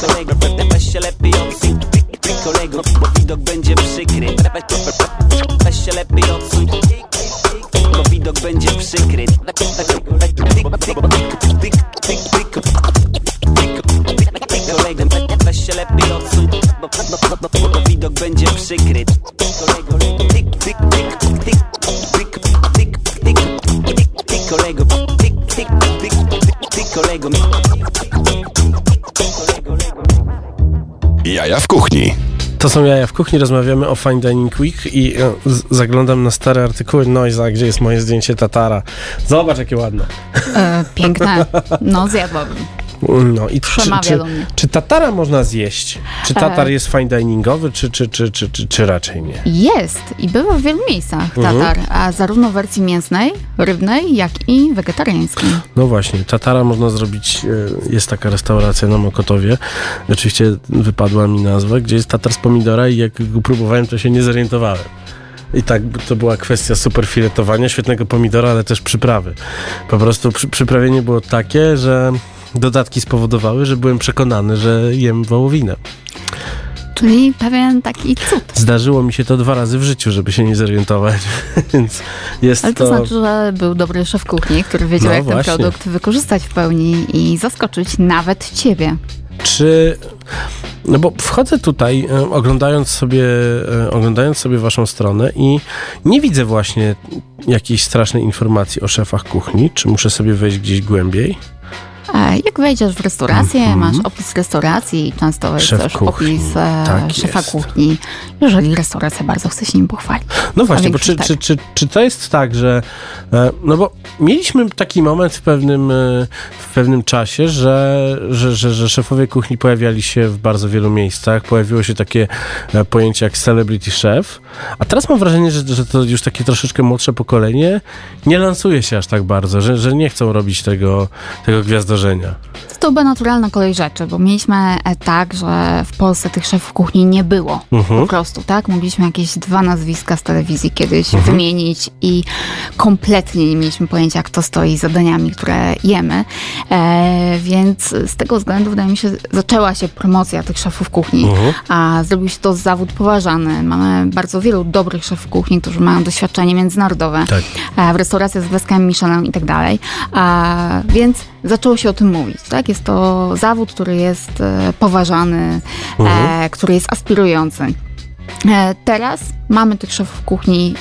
Kolego, weź się lepiej odsuń. Kolego, bo widok będzie przykry. Weź się lepiej odsuń bo widok będzie przykry odsuń bo, bo, bo, bo, bo widok będzie przykry Kolego, tyk, tyk, tyk, tyk, tyk, tyk, tyk, tyk, tyk, kolego Tyk, tyk, tyk, tyk, tyk, kolego Jaja w kuchni. To są jaja w kuchni, rozmawiamy o Fine Dining Week i e, zaglądam na stare artykuły Noiza, gdzie jest moje zdjęcie Tatara. Zobacz, jakie ładne. E, piękne. No, zjadłabym. No i czy, czy, czy Tatara można zjeść? Czy Tatar E. jest fine diningowy, czy, czy, czy, czy, czy, czy raczej nie? Jest i bywa w wielu miejscach Mhm. tatar, a zarówno w wersji mięsnej, rybnej, jak i wegetariańskiej. No właśnie, tatara można zrobić, e, jest taka restauracja na Mokotowie, oczywiście wypadła mi nazwa, gdzie jest tatar z pomidora i jak go próbowałem, to się nie zorientowałem. I tak to była kwestia super filetowania, świetnego pomidora, ale też przyprawy. Po prostu przy, przyprawienie było takie, że dodatki spowodowały, że byłem przekonany, że jem wołowinę. Czyli pewien taki cud. Zdarzyło mi się to dwa razy w życiu, żeby się nie zorientować, więc jest Ale to, to... znaczy, że był dobry szef kuchni, który wiedział, No jak właśnie. ten produkt wykorzystać w pełni i zaskoczyć nawet ciebie. Czy. No bo wchodzę tutaj, e, oglądając sobie, e, oglądając sobie waszą stronę i nie widzę właśnie jakiejś strasznej informacji o szefach kuchni. Czy muszę sobie wejść gdzieś głębiej? E, Jak wejdziesz w restaurację, masz opis restauracji i często jest. Szef też kuchni. opis e, Tak szefa jest. kuchni, jeżeli restauracja bardzo chce się nim pochwalić. No właśnie, bo czy, większość czy, czy, czy to jest tak, że. e, No bo mieliśmy taki moment w pewnym, w pewnym czasie, że, że, że, że szefowie kuchni pojawiali się w bardzo wielu miejscach. Pojawiło się takie pojęcie jak celebrity chef. A teraz mam wrażenie, że, że to już takie troszeczkę młodsze pokolenie nie lansuje się aż tak bardzo, że, że nie chcą robić tego, tego gwiazdorzenia. To była naturalna kolej rzeczy, bo mieliśmy e, tak, że w Polsce tych szefów kuchni nie było. Mhm. Po prostu, tak? Mogliśmy jakieś dwa nazwiska z telewizji kiedyś Mhm. wymienić i kompletnie nie mieliśmy pojęcia, kto stoi za daniami, które jemy. E, więc z tego względu, wydaje mi się, zaczęła się promocja tych szefów kuchni, Mhm. a zrobił się to zawód poważany. Mamy bardzo wielu dobrych szefów kuchni, którzy mają doświadczenie międzynarodowe Tak. e, w restauracjach z gwiazdkami Michelin i tak dalej. A, więc zaczęło się o tym mówić. Tak? Jest to zawód, który jest e, poważany, e, który jest aspirujący. E, teraz mamy tych szefów kuchni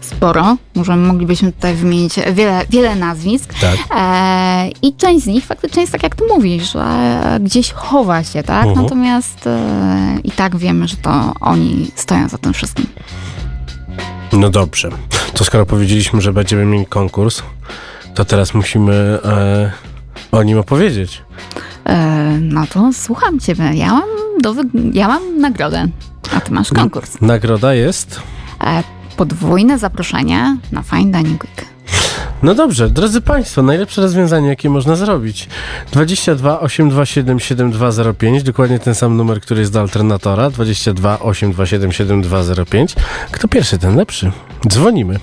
sporo. Może moglibyśmy tutaj wymienić wiele, wiele nazwisk. Tak. E, I część z nich faktycznie jest tak, jak ty mówisz, gdzieś chowa się, tak? Mhm. Natomiast e, i tak wiemy, że to oni stoją za tym wszystkim. No dobrze. To skoro powiedzieliśmy, że będziemy mieli konkurs, to teraz musimy e, o nim opowiedzieć. E, no to słucham ciebie. Ja mam, do ja mam nagrodę, a ty masz konkurs. Nagroda jest. E, podwójne zaproszenie na Fine Dining Week. No dobrze, drodzy Państwo, najlepsze rozwiązanie, jakie można zrobić. 22 827 7205, dokładnie ten sam numer, który jest do alternatora. 22 827 7205. Kto pierwszy, ten lepszy. Dzwonimy.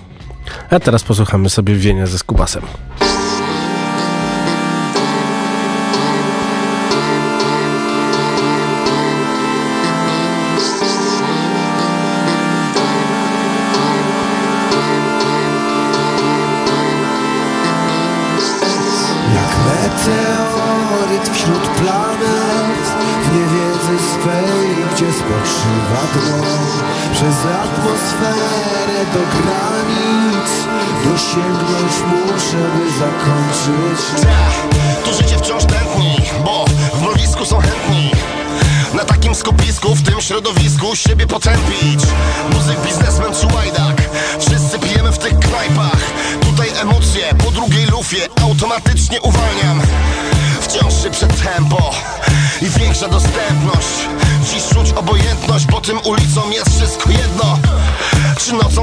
A teraz posłuchamy sobie Wienia ze Skubasem.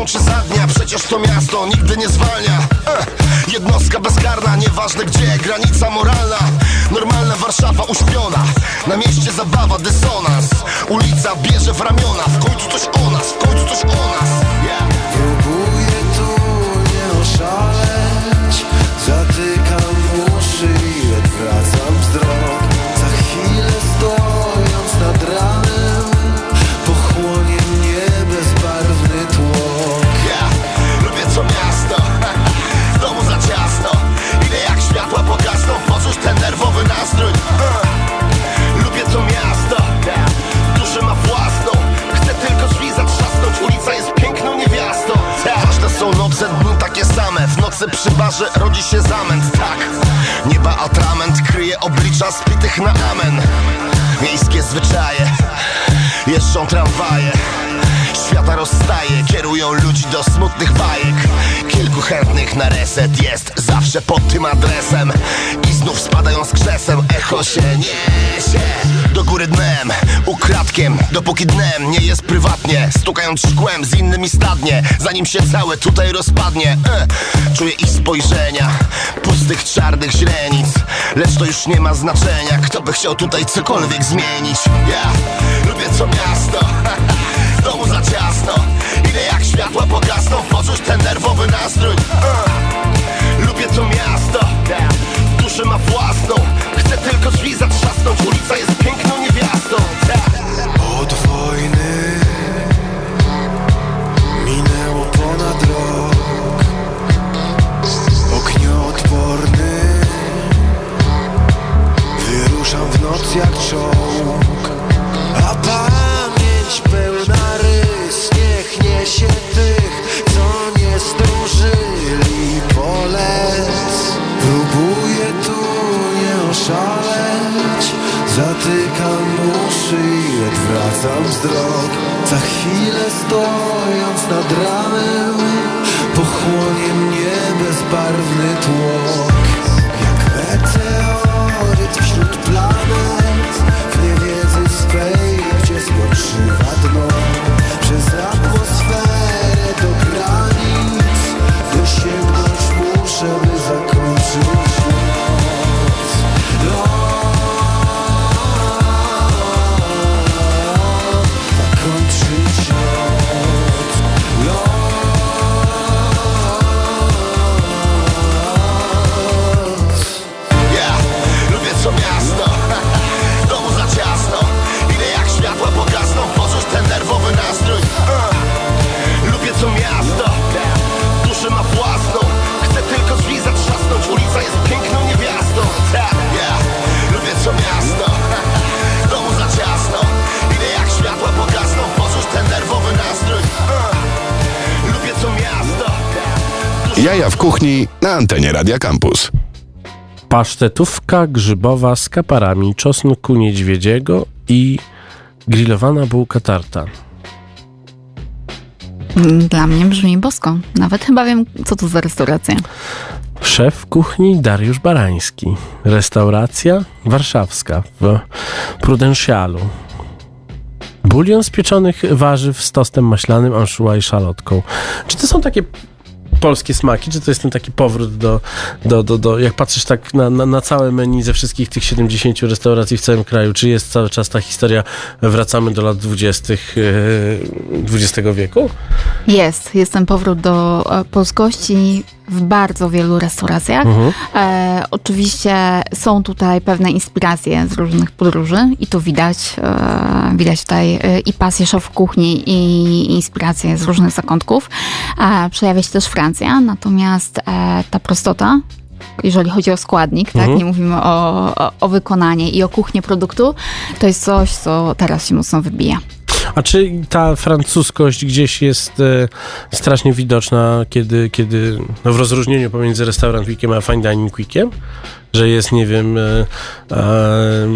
Czy za dnia Przecież to miasto nigdy nie zwalnia. Eh, Jednostka bezkarna Nieważne gdzie, granica moralna. Normalna Warszawa uśpiona Na mieście zabawa, dysonans. Ulica bierze w ramiona W końcu coś o nas, w końcu coś o nas nocy przy barze rodzi się zamęt, tak. Nieba atrament kryje oblicza spitych na amen. Miejskie zwyczaje, jeżdżą tramwaje Świata rozstaje, kierują ludzi do smutnych bajek. Kilku chętnych na reset jest zawsze pod tym adresem. I znów spadają z krzesem, echo się niesie. Do góry dnem, ukradkiem, dopóki dnem nie jest prywatnie. Stukając szkłem z innymi stadnie, zanim się całe tutaj rozpadnie. E, Czuję ich spojrzenia, pustych czarnych źrenic. Lecz to już nie ma znaczenia, kto by chciał tutaj cokolwiek zmienić. Ja lubię to miasto domu za ciasno. Ile jak światła pogasną Poczuć ten nerwowy nastrój. Uh. Lubię to miasto. Duszę ma własną. Chcę tylko drzwi zatrzasnąć. Ulica jest piękną niewiastą. Od wojny Minęło ponad rok. Ognioodporny Wyruszam w noc jak czołg odwracam wzrok Za chwilę stojąc nad ramem Pochłonie mnie bezbarwny tłok Jaja w kuchni na antenie Radia Campus. Pasztetówka grzybowa z kaparami czosnku niedźwiedziego i grillowana bułka tarta. Dla mnie brzmi bosko. Nawet chyba wiem, co to za restauracja. Szef kuchni Dariusz Barański. Restauracja warszawska w Prudentialu. Bulion z pieczonych warzyw z tostem maślanym, anchois i szalotką. Czy to są takie polskie smaki? Czy to jest ten taki powrót do, do, do, do jak patrzysz tak na, na, na całe menu ze wszystkich tych 70 restauracji w całym kraju, czy jest cały czas ta historia, wracamy do lat 20. XX wieku? Jest, jest ten powrót do e, polskości w bardzo wielu restauracjach. Mhm. E, oczywiście są tutaj pewne inspiracje z różnych podróży i to widać. E, widać tutaj e, i pasję szef kuchni i inspiracje z różnych zakątków. E, przejawia się też Francja, natomiast e, ta prostota jeżeli chodzi o składnik, tak? Mhm. nie mówimy o, o, o wykonanie i o kuchnię produktu, to jest coś, co teraz się mocno wybija. A czy ta francuskość gdzieś jest e, strasznie widoczna, kiedy, kiedy no w rozróżnieniu pomiędzy restaurant Quickiem a fine dining Quickiem? Że jest, nie wiem, e, e,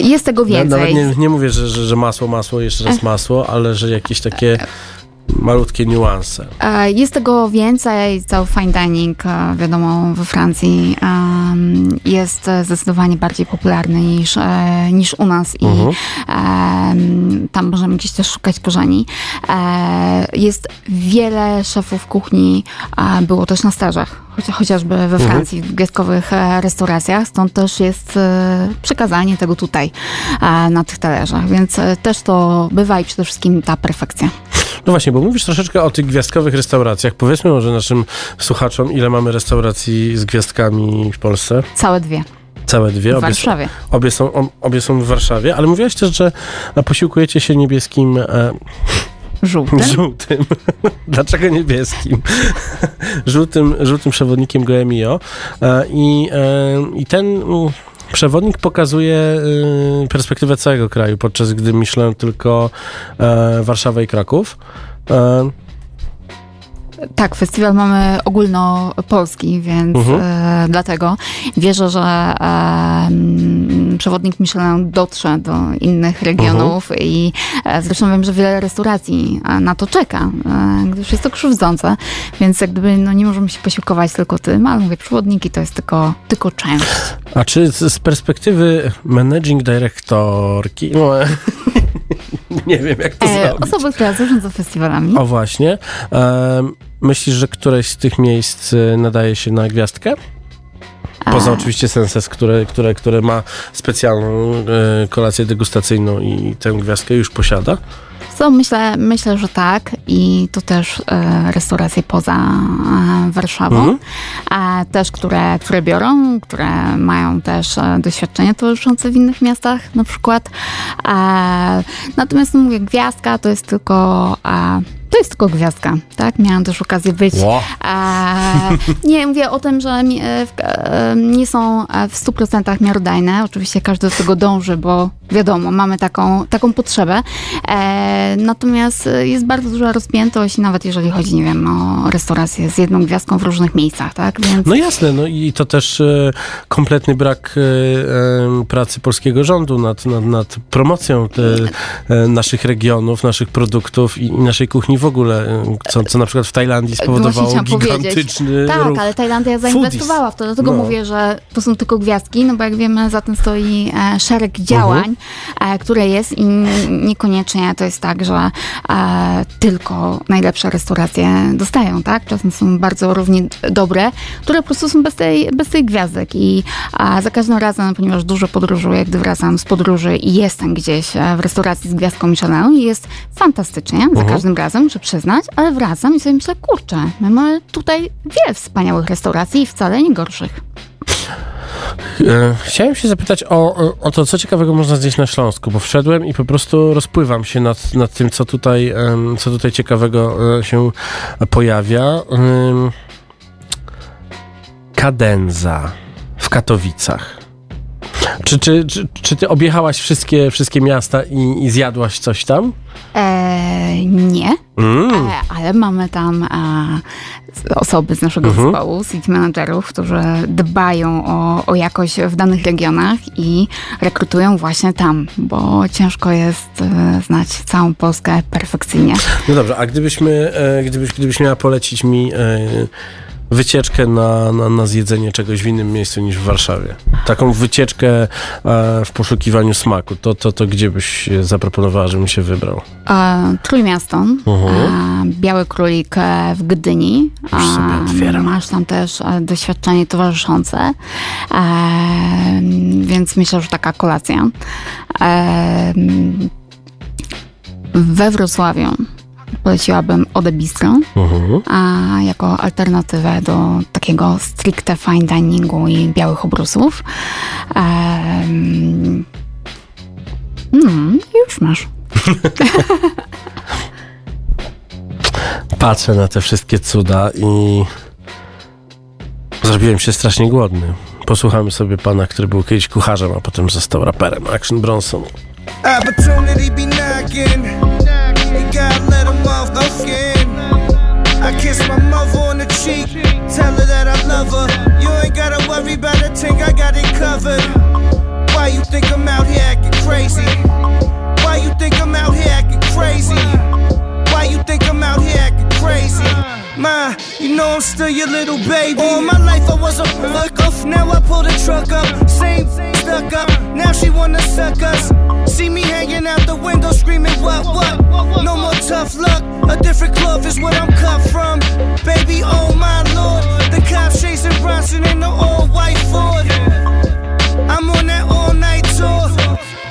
Jest tego na- więcej. nawet nie, nie mówię, że, że, że masło, masło, jeszcze raz masło, ale że jakieś takie malutkie niuanse. E, Jest tego więcej, cały fine dining, e, wiadomo, we Francji jest zdecydowanie bardziej popularny niż, e, niż u nas i em, tam możemy gdzieś też szukać korzeni. Jest wiele szefów kuchni, było też na stażach, chociażby we Mhm. Francji, w gwiazdkowych e, restauracjach, stąd też jest e, przekazanie tego tutaj e, na tych talerzach, więc też to bywa i przede wszystkim ta perfekcja. No właśnie, bo mówisz troszeczkę o tych gwiazdkowych restauracjach. Powiedzmy może naszym słuchaczom, ile mamy restauracji z gwiazdkami w Polsce? Całe dwie. Całe dwie. W Obie, Warszawie. obie, są, obie są w Warszawie, ale mówiłaś też, że posiłkujecie się niebieskim e, Żółtym. Żółtym. Dlaczego niebieskim? żółtym, żółtym przewodnikiem Goemio. E, I, e, I ten przewodnik pokazuje y, perspektywę całego kraju, podczas gdy myślę tylko e, Warszawa i Kraków. E, Tak, festiwal mamy ogólnopolski, więc Mhm. e, dlatego wierzę, że e, przewodnik Michelin dotrze do innych regionów Mhm. i e, zresztą wiem, że wiele restauracji e, na to czeka, e, gdyż jest to krzywdzące, więc jak gdyby no, nie możemy się posiłkować tylko tym, ale mówię, przewodniki to jest tylko, tylko część. A czy z, z perspektywy managing dyrektorki, no, nie wiem jak to E, zrobić. osoby, która zarządza festiwalami. O właśnie. Em, myślisz, że któreś z tych miejsc y, nadaje się na gwiazdkę? Poza oczywiście Senses, które, które, które ma specjalną e, kolację degustacyjną i tę gwiazdkę już posiada. Co, myślę, myślę, że tak i to też e, restauracje poza e, Warszawą, Mhm. też które, które biorą, które mają też doświadczenie towarzyszące w innych miastach na przykład. E, natomiast mówię, gwiazdka to jest tylko... To jest tylko gwiazdka, tak? Miałam też okazję być. E, nie, mówię o tym, że e, w- e, nie są e, w 100% miarodajne. Oczywiście każdy do tego dąży, bo wiadomo, mamy taką, taką potrzebę. E, natomiast jest bardzo duża rozpiętość, nawet jeżeli chodzi, nie wiem, o restaurację z jedną gwiazdką w różnych miejscach, tak? Więc No jasne, no i to też e, kompletny brak e, pracy polskiego rządu nad, nad, nad promocją te, e, naszych regionów, naszych produktów i, i naszej kuchni w ogóle, e, co, co na przykład w Tajlandii spowodowało chciałam powiedzieć. gigantyczny Tak, ruch. ale Tajlandia zainwestowała w to, dlatego No. mówię, że to są tylko gwiazdki, no bo jak wiemy, za tym stoi e, szereg działań, e, które jest i niekoniecznie to jest tak, że e, tylko najlepsze restauracje dostają, tak? Czasem są bardzo równie dobre, które po prostu są bez tej, bez tej gwiazdek i za każdym razem, ponieważ dużo podróżuję, gdy wracam z podróży i jestem gdzieś e, w restauracji z gwiazdką Michelin i jest fantastycznie, za Mhm. każdym razem, muszę przyznać, ale wracam i sobie myślę, kurczę, my mamy tutaj wiele wspaniałych restauracji i wcale nie gorszych. E, Chciałem się zapytać o, o- to, co ciekawego można zjeść na Śląsku, bo wszedłem i po prostu rozpływam się nad, nad tym, co tutaj, co tutaj ciekawego e, się pojawia. Kadenza w Katowicach. Czy, czy, czy, czy ty objechałaś wszystkie, wszystkie miasta i, i zjadłaś coś tam? Eee, nie, Mm. e, ale mamy tam e, osoby z naszego Mhm. zespołu, city managerów, którzy dbają o, o jakość w danych regionach i rekrutują właśnie tam, bo ciężko jest e, znać całą Polskę perfekcyjnie. No dobrze, a gdybyśmy, e, gdybyś, gdybyś miała polecić mi e, wycieczkę na, na, na zjedzenie czegoś w innym miejscu niż w Warszawie, taką wycieczkę e, w poszukiwaniu smaku, to, to, to gdzie byś zaproponowała, żebym się wybrał? E, Trójmiasto, Mhm. e, Biały Królik e, w Gdyni. Już sobie E, otwieram. Masz tam też e, doświadczenie towarzyszące, więc myślę, że taka kolacja. We Wrocławiu poleciłabym Ode Bistro, Mhm. a jako alternatywę do takiego stricte fine diningu i białych obrusów. Um, mm, już masz. Patrzę na te wszystkie cuda i zrobiłem się strasznie głodny. Posłuchamy sobie pana, który był kiedyś kucharzem, a potem został raperem. Action Bronson. Opportunity be knocking. Skin. I kiss my mother on the cheek. Tell her that I love her. You ain't gotta worry about a thing, I got it covered. Why you think I'm out here acting crazy? Why you think I'm out here acting crazy? Why you think I'm out here acting crazy? Ma, you know I'm still your little baby. All my life I was a look off. Now I pull the truck up. Same stuck up. Now she wanna suck us. See me hanging out the window screaming, what, what? No more tough luck. A different cloth is what I'm cut from. Baby, oh my lord. The cops chasing Bronson in the all white Ford. I'm on that all night tour.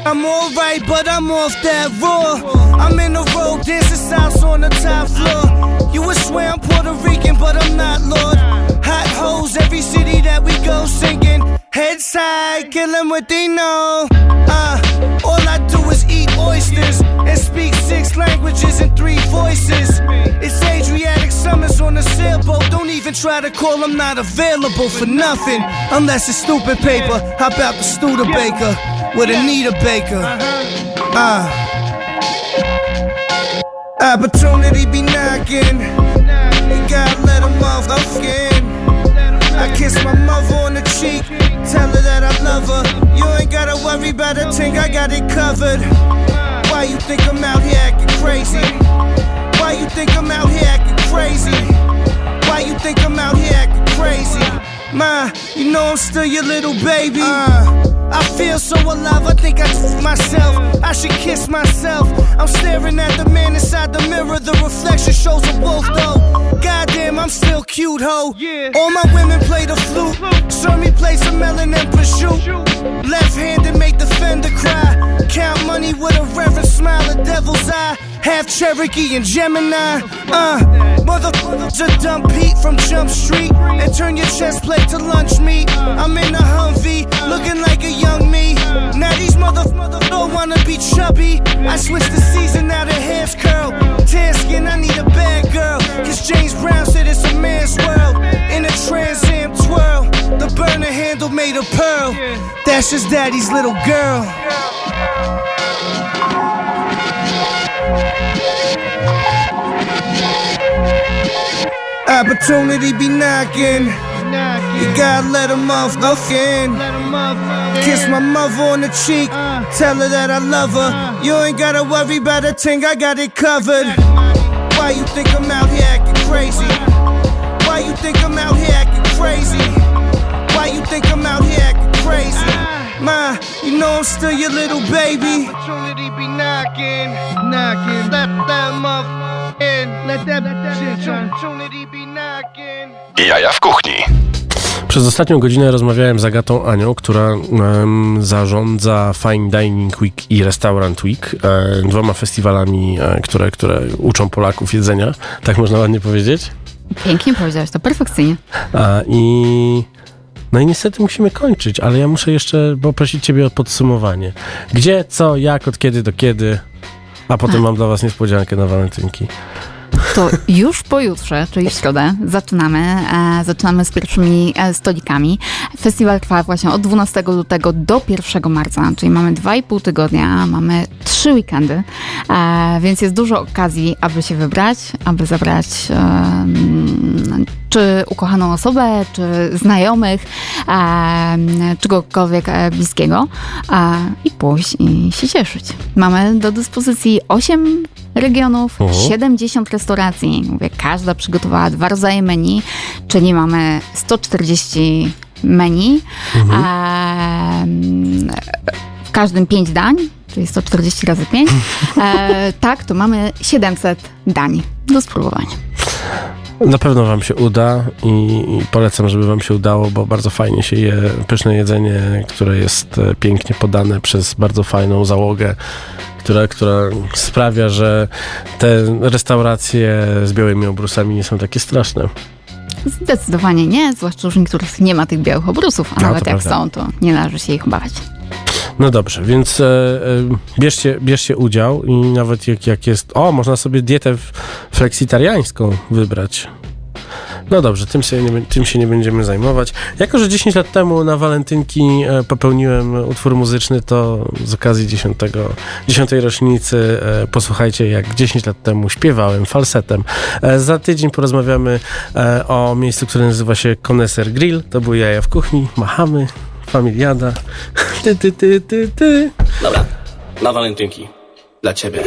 I'm alright, but I'm off that raw. I'm in the road, dancing south on the top floor. You would swear I'm Puerto Rican, but I'm not, Lord. Hot hoes, every city that we go singing. Head side, kill what they know. Uh, all I do is eat oysters and speak six languages and three voices. It's Adriatic summers on a sailboat. Don't even try to call, I'm not available for nothing. Unless it's stupid paper. How about the Studebaker with Anita Baker? Uh. Opportunity be knocking. You got off skin. I kiss my mother on the cheek, tell her that I love her. You ain't gotta worry about a thing, I got it covered. Why you think I'm out here acting crazy? Why you think I'm out here acting crazy? Why you think I'm out here acting crazy? Ma, you know I'm still your little baby. Uh, I feel so alive, I think I t- myself. I should kiss myself. I'm staring at the man inside the mirror. The reflection shows a wolf, though. Goddamn, I'm still cute, ho. All my women play the flute. Show me play some melon and prosciutto. Left handed make the fender cry. Count money with a reverent smile, a devil's eye. Half Cherokee and Gemini. Uh, motherfuckers a dump Pete from Jump Street and turn your chest plate to lunch meat. I'm in a Humvee, looking like a young me. Now these motherfuckers don't wanna be chubby. I switched the season, now the hair's curl. Tan skin, I need a bad girl. Cause James Brown said it's a man's world. In a Trans Am twirl, the burner handle made of pearl. That's just daddy's little girl. Opportunity be knocking. You gotta let off in. Kiss my mother on the cheek. Tell her that I love her. You ain't gotta worry about a thing, I got it covered. Why you think I'm out here acting crazy? Why you think I'm out here acting crazy? Think I'm out here acting crazy? Ma, you know I'm still your little baby. Opportunity be knocking, knocking. Let that mother in. Let that Opportunity be knocking. Jaja w kuchni. Przez ostatnią godzinę rozmawiałem z Agatą Anią, która em, zarządza Fine Dining Week i Restaurant Week, e, dwoma festiwalami, e, które, które uczą Polaków jedzenia, tak można ładnie powiedzieć. Pięknie powiedziałeś, to perfekcyjnie. A, I no i niestety musimy kończyć, ale ja muszę jeszcze poprosić Ciebie o podsumowanie. Gdzie, co, jak, od kiedy do kiedy, a potem mam dla Was niespodziankę na walentynki. To już pojutrze, czyli w środę, zaczynamy. E, zaczynamy z pierwszymi e, stolikami. Festiwal trwa właśnie od 12 lutego do 1 marca, czyli mamy 2,5 tygodnia, mamy 3 weekendy, e, więc jest dużo okazji, aby się wybrać, aby zabrać czy ukochaną osobę, czy znajomych, em, czy kogokolwiek e, bliskiego e, i pójść i się cieszyć. Mamy do dyspozycji 8 regionów, Mhm. 70 restauracji. Mówię, każda przygotowała dwa rodzaje menu, czyli mamy 140 menu. Em, w każdym 5 dań, czyli 140 razy 5. E, tak, to mamy 700 dań do spróbowania. Na pewno Wam się uda i, polecam, żeby Wam się udało, bo bardzo fajnie się je pyszne jedzenie, które jest e, pięknie podane przez bardzo fajną załogę, która, która sprawia, że te restauracje z białymi obrusami nie są takie straszne. Zdecydowanie nie, zwłaszcza, że w niektórych nie ma tych białych obrusów, a No, nawet jak prawda. są, to nie należy się ich obawiać. No dobrze, więc e, e, bierzcie, bierzcie udział i nawet jak, jak jest... O, można sobie dietę fleksitariańską wybrać. No dobrze, tym się, nie, tym się nie będziemy zajmować. Jako, że 10 lat temu na walentynki e, popełniłem utwór muzyczny, to z okazji 10, 10 rocznicy e, posłuchajcie, jak 10 lat temu śpiewałem falsetem. E, za tydzień porozmawiamy o miejscu, które nazywa się Koneser Grill. To były jaja w kuchni, machamy, familiada. Ty, ty, ty, ty, ty. Dobra, na walentynki. Dla ciebie.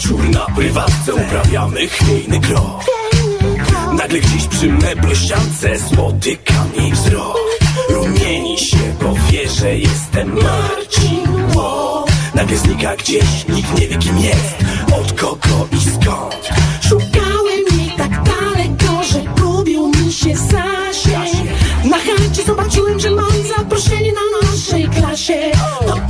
Wieczór na prywatce Uprawiamy chwiejny krok. Nagle gdzieś przy meblościance Spotykam jej wzrok. Rumieni się, bo wie, że jestem Marcin Ło. Nagle znika gdzieś, nikt nie wie kim jest Od kogo i skąd. Szukałem jej tak daleko, że gubił mi się zasięg. Na chacie zobaczyłem, że mam zaproszenie na naszej klasie. To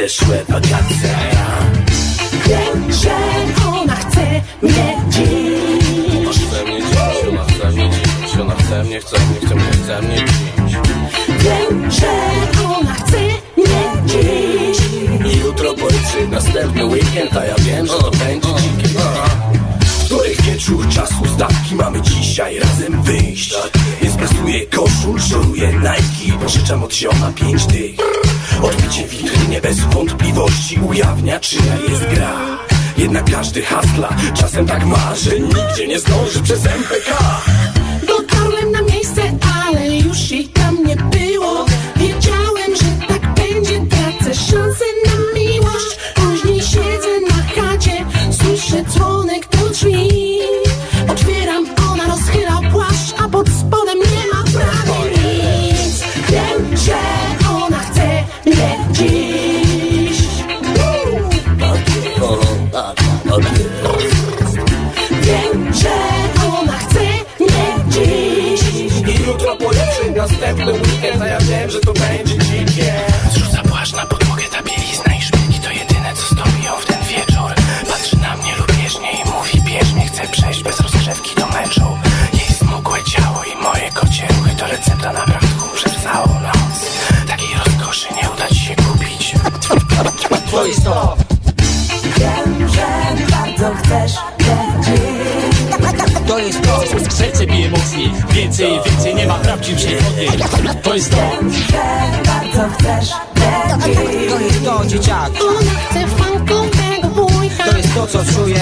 zeszłe wakacje. Wiem, że ona chce mnie dziś. Ona chce mnie dziś, ona chce mnie dziś Ona chce mnie, chce mnie, dziś Wiem, że ona chce mnie dziś. Jutro policzy następny weekend A ja wiem, że to będzie dzikie Wtorek wieczór, czas ustawki Mamy dzisiaj razem wyjść. Więc prasuję koszul, szoruję Nike Pożyczam od zioma pięć dych Odbicie w witrynie bez wątpliwości Ujawnia czyja jest gra. Jednak każdy hasla Czasem tak ma, że nigdzie nie zdąży przez MPK Dotarłem na miejsce, ale już jej tam nie było. Wiedziałem, że tak będzie, tracę szansę na miłość. Później siedzę na chacie, słyszę dzwonek do drzwi To jest to. Bardzo chcesz To jest to, dzieciak. funkowego To jest to, co czuję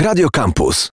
Radio Campus.